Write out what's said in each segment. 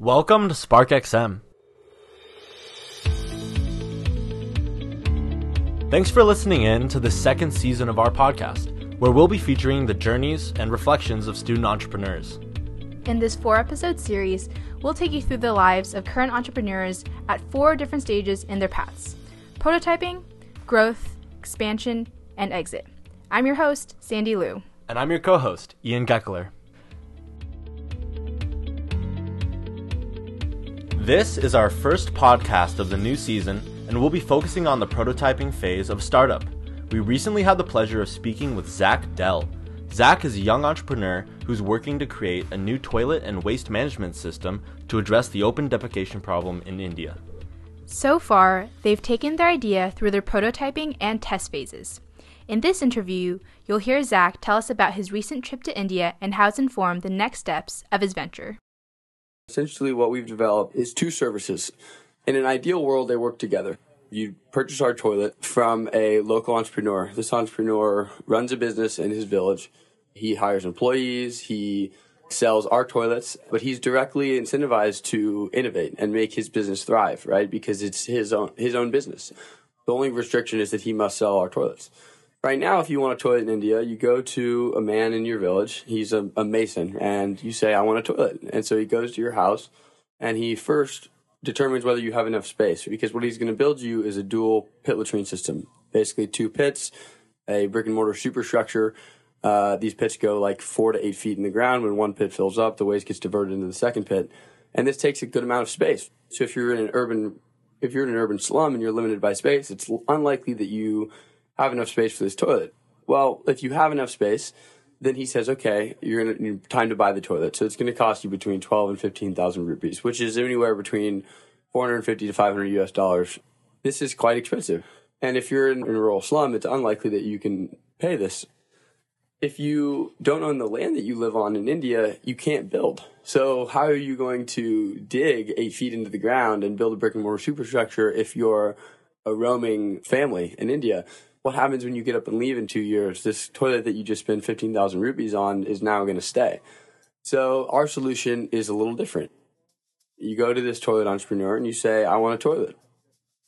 Welcome to Spark XM. Thanks for listening in to the second season of our podcast, where we'll be featuring the journeys and reflections of student entrepreneurs. In this four episode series, we'll take you through the lives of current entrepreneurs at four different stages in their paths prototyping, growth, expansion, and exit. I'm your host, Sandy Liu. And I'm your co host, Ian Geckler. This is our first podcast of the new season, and we'll be focusing on the prototyping phase of startup. We recently had the pleasure of speaking with Zach Dell. Zach is a young entrepreneur who's working to create a new toilet and waste management system to address the open defecation problem in India. So far, they've taken their idea through their prototyping and test phases. In this interview, you'll hear Zach tell us about his recent trip to India and how it's informed the next steps of his venture. Essentially, what we've developed is two services. In an ideal world, they work together. You purchase our toilet from a local entrepreneur. This entrepreneur runs a business in his village. He hires employees, he sells our toilets, but he's directly incentivized to innovate and make his business thrive, right? Because it's his own his own business. The only restriction is that he must sell our toilets. Right now, if you want a toilet in India, you go to a man in your village. He's a, a mason, and you say, I want a toilet. And so he goes to your house, and he first determines whether you have enough space, because what he's going to build you is a dual pit latrine system. Basically, two pits, a brick and mortar superstructure. Uh, these pits go like four to eight feet in the ground. When one pit fills up, the waste gets diverted into the second pit. And this takes a good amount of space. So if you're in an urban, if you're in an urban slum and you're limited by space, it's unlikely that you have enough space for this toilet. Well, if you have enough space, then he says, okay, you're to time to buy the toilet. So it's going to cost you between 12 and 15,000 rupees, which is anywhere between 450 to 500 US dollars. This is quite expensive. And if you're in, in a rural slum, it's unlikely that you can pay this. If you don't own the land that you live on in India, you can't build. So how are you going to dig eight feet into the ground and build a brick and mortar superstructure if you're a roaming family in India? What happens when you get up and leave in two years? This toilet that you just spent 15,000 rupees on is now going to stay. So our solution is a little different. You go to this toilet entrepreneur and you say, I want a toilet.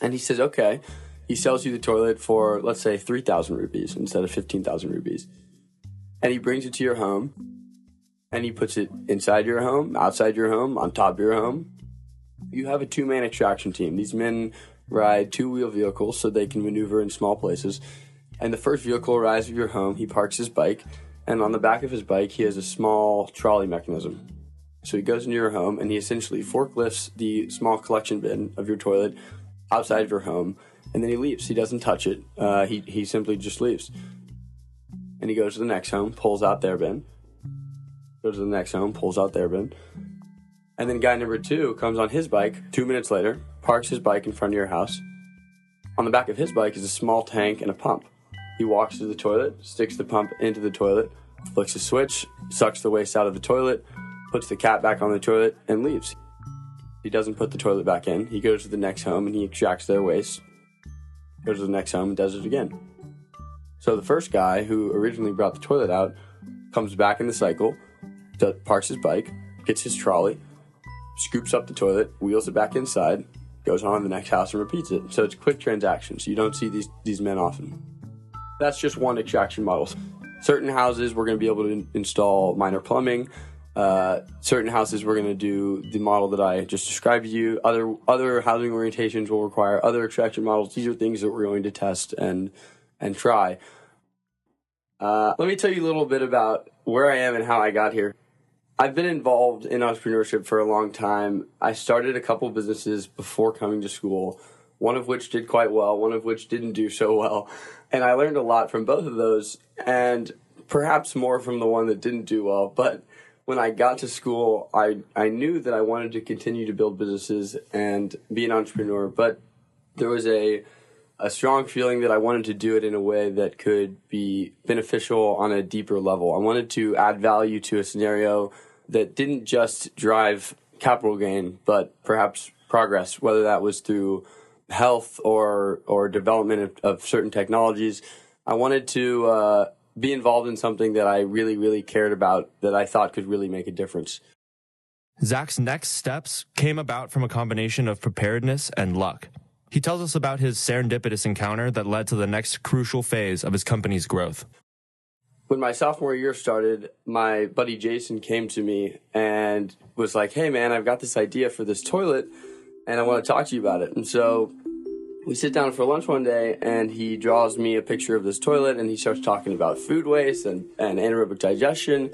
And he says, okay. He sells you the toilet for, let's say, 3,000 rupees instead of 15,000 rupees. And he brings it to your home and he puts it inside your home, outside your home, on top of your home. You have a two man extraction team. These men ride two wheel vehicles so they can maneuver in small places. And the first vehicle arrives at your home. He parks his bike, and on the back of his bike, he has a small trolley mechanism. So he goes into your home and he essentially forklifts the small collection bin of your toilet outside of your home, and then he leaves. He doesn't touch it. Uh, he he simply just leaves. And he goes to the next home, pulls out their bin. Goes to the next home, pulls out their bin. And then guy number two comes on his bike two minutes later, parks his bike in front of your house. On the back of his bike is a small tank and a pump. He walks to the toilet, sticks the pump into the toilet, flicks a switch, sucks the waste out of the toilet, puts the cap back on the toilet, and leaves. He doesn't put the toilet back in. He goes to the next home and he extracts their waste. Goes to the next home and does it again. So the first guy who originally brought the toilet out comes back in the cycle, parks his bike, gets his trolley, scoops up the toilet, wheels it back inside, goes on to the next house and repeats it. So it's quick transactions. You don't see these these men often. That's just one extraction model. Certain houses we're going to be able to install minor plumbing. Uh, certain houses we're going to do the model that I just described to you. Other other housing orientations will require other extraction models. These are things that we're going to test and and try. Uh, let me tell you a little bit about where I am and how I got here. I've been involved in entrepreneurship for a long time. I started a couple businesses before coming to school, one of which did quite well, one of which didn't do so well. And I learned a lot from both of those, and perhaps more from the one that didn't do well. But when I got to school, I, I knew that I wanted to continue to build businesses and be an entrepreneur, but there was a a strong feeling that I wanted to do it in a way that could be beneficial on a deeper level. I wanted to add value to a scenario that didn't just drive capital gain, but perhaps progress, whether that was through health or or development of, of certain technologies. I wanted to uh, be involved in something that I really, really cared about, that I thought could really make a difference. Zach's next steps came about from a combination of preparedness and luck. He tells us about his serendipitous encounter that led to the next crucial phase of his company's growth. When my sophomore year started, my buddy Jason came to me and was like, Hey man, I've got this idea for this toilet and I want to talk to you about it. And so we sit down for lunch one day and he draws me a picture of this toilet and he starts talking about food waste and, and anaerobic digestion.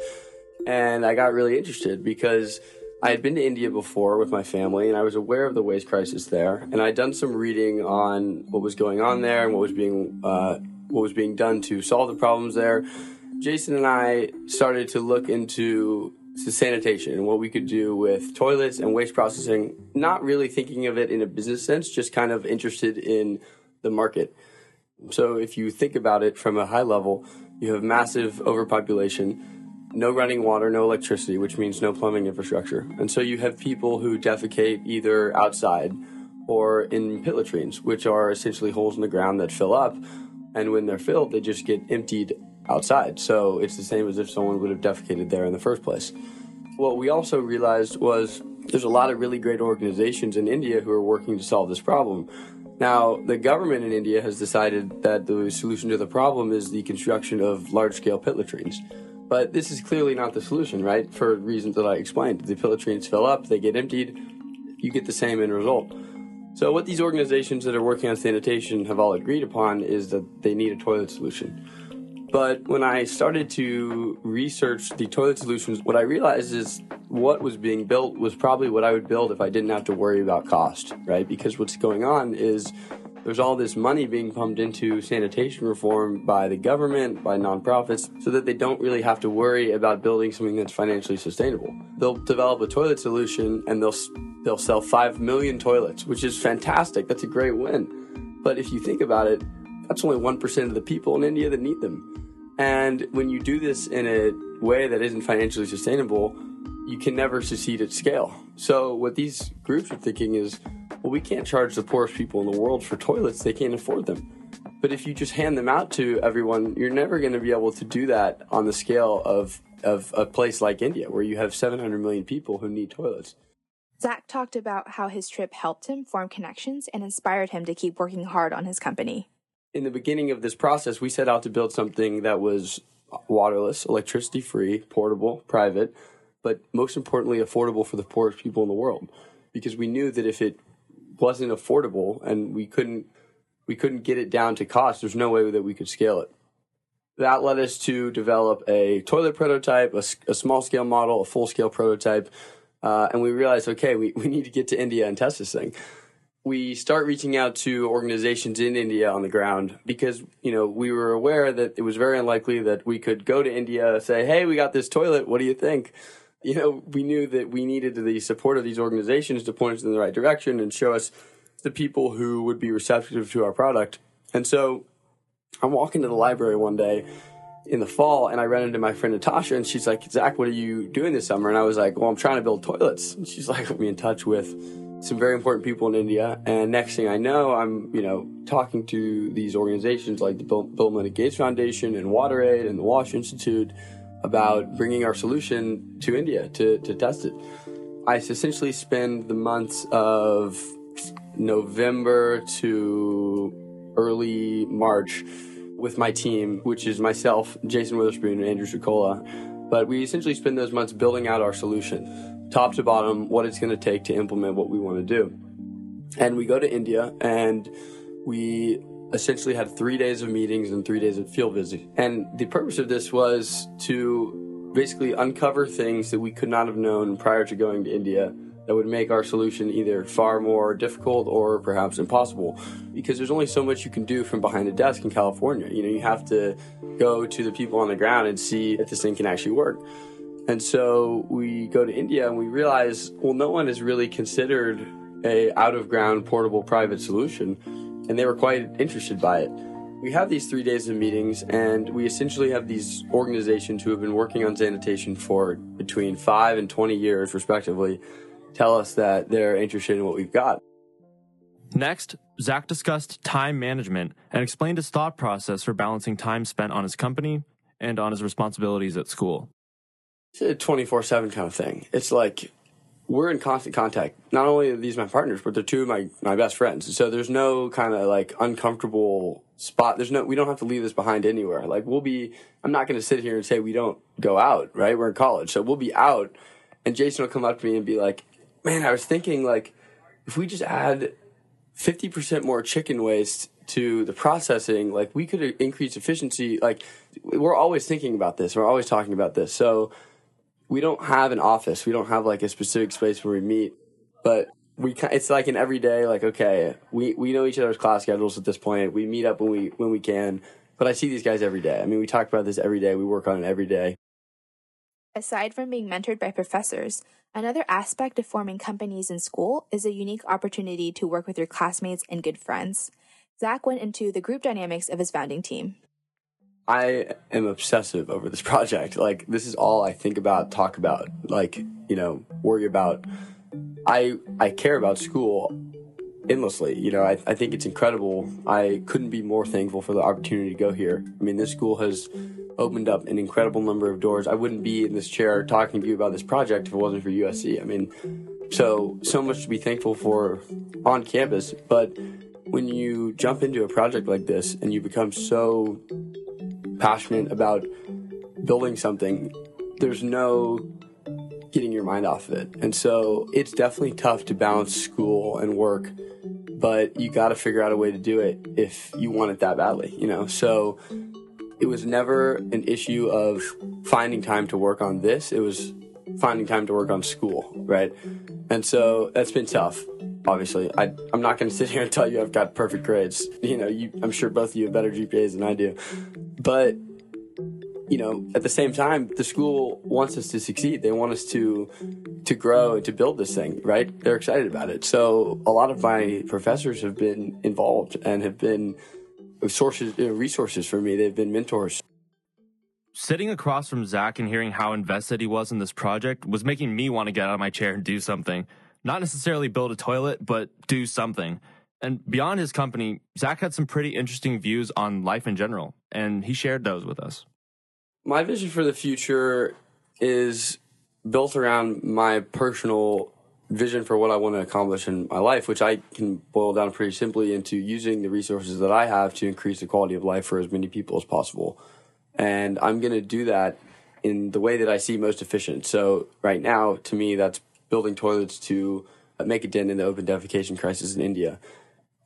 And I got really interested because I had been to India before with my family and I was aware of the waste crisis there. And I'd done some reading on what was going on there and what was being, uh, what was being done to solve the problems there. Jason and I started to look into sanitation and what we could do with toilets and waste processing, not really thinking of it in a business sense, just kind of interested in the market. So if you think about it from a high level, you have massive overpopulation, no running water, no electricity, which means no plumbing infrastructure. And so you have people who defecate either outside or in pit latrines, which are essentially holes in the ground that fill up. And when they're filled, they just get emptied outside. So it's the same as if someone would have defecated there in the first place. What we also realized was there's a lot of really great organizations in India who are working to solve this problem. Now, the government in India has decided that the solution to the problem is the construction of large scale pit latrines. But this is clearly not the solution, right? For reasons that I explained. The pit latrines fill up, they get emptied, you get the same end result. So, what these organizations that are working on sanitation have all agreed upon is that they need a toilet solution. But when I started to research the toilet solutions, what I realized is what was being built was probably what I would build if I didn't have to worry about cost, right? Because what's going on is there's all this money being pumped into sanitation reform by the government, by nonprofits, so that they don't really have to worry about building something that's financially sustainable. They'll develop a toilet solution and they'll they'll sell 5 million toilets, which is fantastic. That's a great win. But if you think about it, that's only 1% of the people in India that need them. And when you do this in a way that isn't financially sustainable, you can never succeed at scale. So, what these groups are thinking is well, we can't charge the poorest people in the world for toilets, they can't afford them. But if you just hand them out to everyone, you're never going to be able to do that on the scale of, of a place like India, where you have 700 million people who need toilets. Zach talked about how his trip helped him form connections and inspired him to keep working hard on his company in the beginning of this process, we set out to build something that was waterless, electricity free, portable, private, but most importantly, affordable for the poorest people in the world. Because we knew that if it wasn't affordable and we couldn't we couldn't get it down to cost, there's no way that we could scale it. That led us to develop a toilet prototype, a, a small scale model, a full scale prototype, uh, and we realized, okay, we, we need to get to India and test this thing we start reaching out to organizations in India on the ground because you know we were aware that it was very unlikely that we could go to India say hey we got this toilet. What do you think? You know we knew that we needed the support of these organizations to point us in the right direction and show us the people who would be receptive to our product. And so I'm walking to the library one day in the fall and I ran into my friend Natasha and she's like Zach what are you doing this summer? And I was like well I'm trying to build toilets. And she's like put me in touch with some very important people in India. And next thing I know, I'm, you know, talking to these organizations like the Bill, Bill Melinda Gates Foundation and WaterAid and the Wash Institute about bringing our solution to India to, to test it. I essentially spend the months of November to early March with my team, which is myself, Jason Witherspoon, and Andrew Sukola. But we essentially spend those months building out our solution top to bottom what it's going to take to implement what we want to do. And we go to India and we essentially had three days of meetings and three days of field visits. And the purpose of this was to basically uncover things that we could not have known prior to going to India that would make our solution either far more difficult or perhaps impossible because there's only so much you can do from behind a desk in California. You know, you have to go to the people on the ground and see if this thing can actually work. And so we go to India and we realize, well, no one has really considered a out of ground portable private solution, and they were quite interested by it. We have these three days of meetings, and we essentially have these organizations who have been working on sanitation for between five and 20 years, respectively, tell us that they're interested in what we've got. Next, Zach discussed time management and explained his thought process for balancing time spent on his company and on his responsibilities at school a 24 7 kind of thing. It's like we're in constant contact. Not only are these my partners, but they're two of my, my best friends. So there's no kind of like uncomfortable spot. There's no, we don't have to leave this behind anywhere. Like we'll be, I'm not going to sit here and say we don't go out, right? We're in college. So we'll be out and Jason will come up to me and be like, man, I was thinking like, if we just add 50% more chicken waste to the processing, like we could increase efficiency. Like we're always thinking about this. We're always talking about this. So we don't have an office. We don't have like a specific space where we meet, but we it's like an everyday like okay, we we know each other's class schedules at this point. We meet up when we when we can, but I see these guys every day. I mean, we talk about this every day. We work on it every day. Aside from being mentored by professors, another aspect of forming companies in school is a unique opportunity to work with your classmates and good friends. Zach went into the group dynamics of his founding team. I am obsessive over this project. Like this is all I think about, talk about, like, you know, worry about. I I care about school endlessly. You know, I, I think it's incredible. I couldn't be more thankful for the opportunity to go here. I mean, this school has opened up an incredible number of doors. I wouldn't be in this chair talking to you about this project if it wasn't for USC. I mean, so so much to be thankful for on campus, but when you jump into a project like this and you become so passionate about building something, there's no getting your mind off of it. And so it's definitely tough to balance school and work, but you got to figure out a way to do it if you want it that badly, you know? So it was never an issue of finding time to work on this. It was finding time to work on school, right? And so that's been tough. Obviously, I, I'm not going to sit here and tell you I've got perfect grades. You know, you, I'm sure both of you have better GPAs than I do. But you know, at the same time, the school wants us to succeed. They want us to to grow and to build this thing, right? They're excited about it. So a lot of my professors have been involved and have been sources, resources for me. They've been mentors. Sitting across from Zach and hearing how invested he was in this project was making me want to get out of my chair and do something. Not necessarily build a toilet, but do something. And beyond his company, Zach had some pretty interesting views on life in general, and he shared those with us. My vision for the future is built around my personal vision for what I want to accomplish in my life, which I can boil down pretty simply into using the resources that I have to increase the quality of life for as many people as possible. And I'm going to do that in the way that I see most efficient. So, right now, to me, that's building toilets to uh, make a dent in the open defecation crisis in India.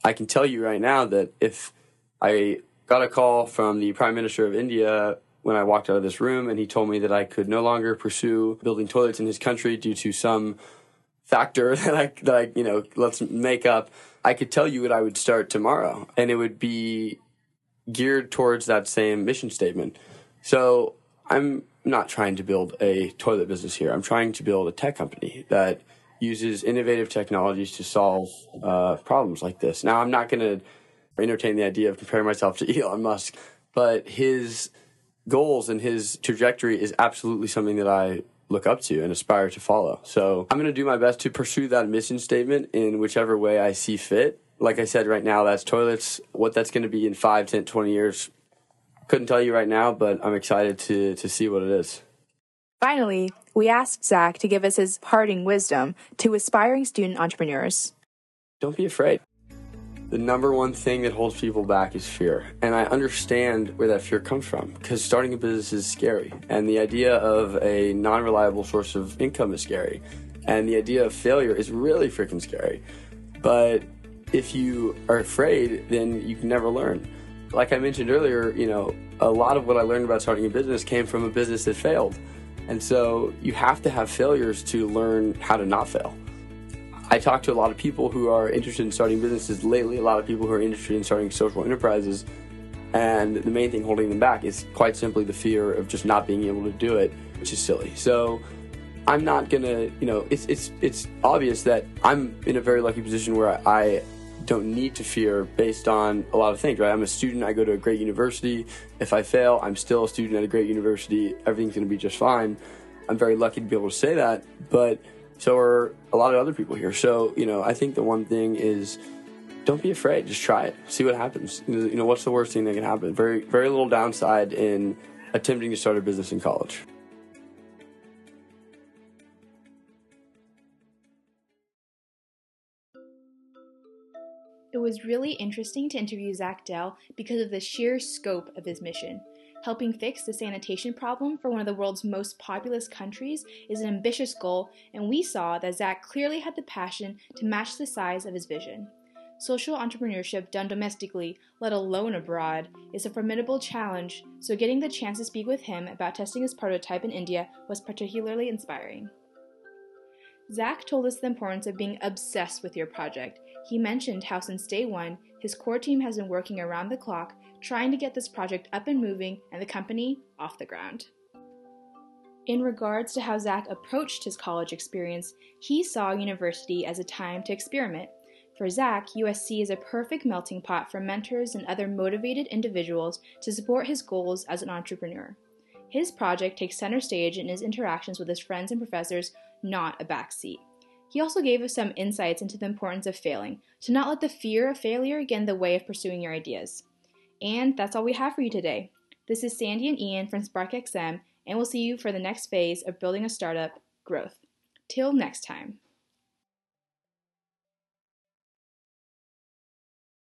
I can tell you right now that if I got a call from the Prime Minister of India when I walked out of this room and he told me that I could no longer pursue building toilets in his country due to some factor that I, that I, you know, let's make up, I could tell you what I would start tomorrow and it would be geared towards that same mission statement. So I'm not trying to build a toilet business here. I'm trying to build a tech company that uses innovative technologies to solve uh, problems like this. Now, I'm not going to entertain the idea of comparing myself to Elon Musk, but his goals and his trajectory is absolutely something that I look up to and aspire to follow. So I'm going to do my best to pursue that mission statement in whichever way I see fit. Like I said, right now, that's toilets. What that's going to be in 5, 10, 20 years, couldn't tell you right now, but I'm excited to, to see what it is. Finally, we asked Zach to give us his parting wisdom to aspiring student entrepreneurs. Don't be afraid. The number one thing that holds people back is fear. And I understand where that fear comes from because starting a business is scary. And the idea of a non reliable source of income is scary. And the idea of failure is really freaking scary. But if you are afraid, then you can never learn. Like I mentioned earlier, you know, a lot of what I learned about starting a business came from a business that failed. And so you have to have failures to learn how to not fail. I talk to a lot of people who are interested in starting businesses lately, a lot of people who are interested in starting social enterprises. And the main thing holding them back is quite simply the fear of just not being able to do it, which is silly. So I'm not gonna, you know, it's it's it's obvious that I'm in a very lucky position where I don't need to fear based on a lot of things, right? I'm a student, I go to a great university. If I fail, I'm still a student at a great university. Everything's going to be just fine. I'm very lucky to be able to say that, but so are a lot of other people here. So, you know, I think the one thing is don't be afraid. Just try it. See what happens. You know, what's the worst thing that can happen? Very, very little downside in attempting to start a business in college. Was really interesting to interview Zach Dell because of the sheer scope of his mission. Helping fix the sanitation problem for one of the world's most populous countries is an ambitious goal, and we saw that Zach clearly had the passion to match the size of his vision. Social entrepreneurship done domestically, let alone abroad, is a formidable challenge, so getting the chance to speak with him about testing his prototype in India was particularly inspiring. Zach told us the importance of being obsessed with your project. He mentioned how since day one, his core team has been working around the clock trying to get this project up and moving and the company off the ground. In regards to how Zach approached his college experience, he saw university as a time to experiment. For Zach, USC is a perfect melting pot for mentors and other motivated individuals to support his goals as an entrepreneur. His project takes center stage in his interactions with his friends and professors, not a backseat. He also gave us some insights into the importance of failing, to not let the fear of failure get in the way of pursuing your ideas. And that's all we have for you today. This is Sandy and Ian from SparkXM, and we'll see you for the next phase of building a startup growth. Till next time.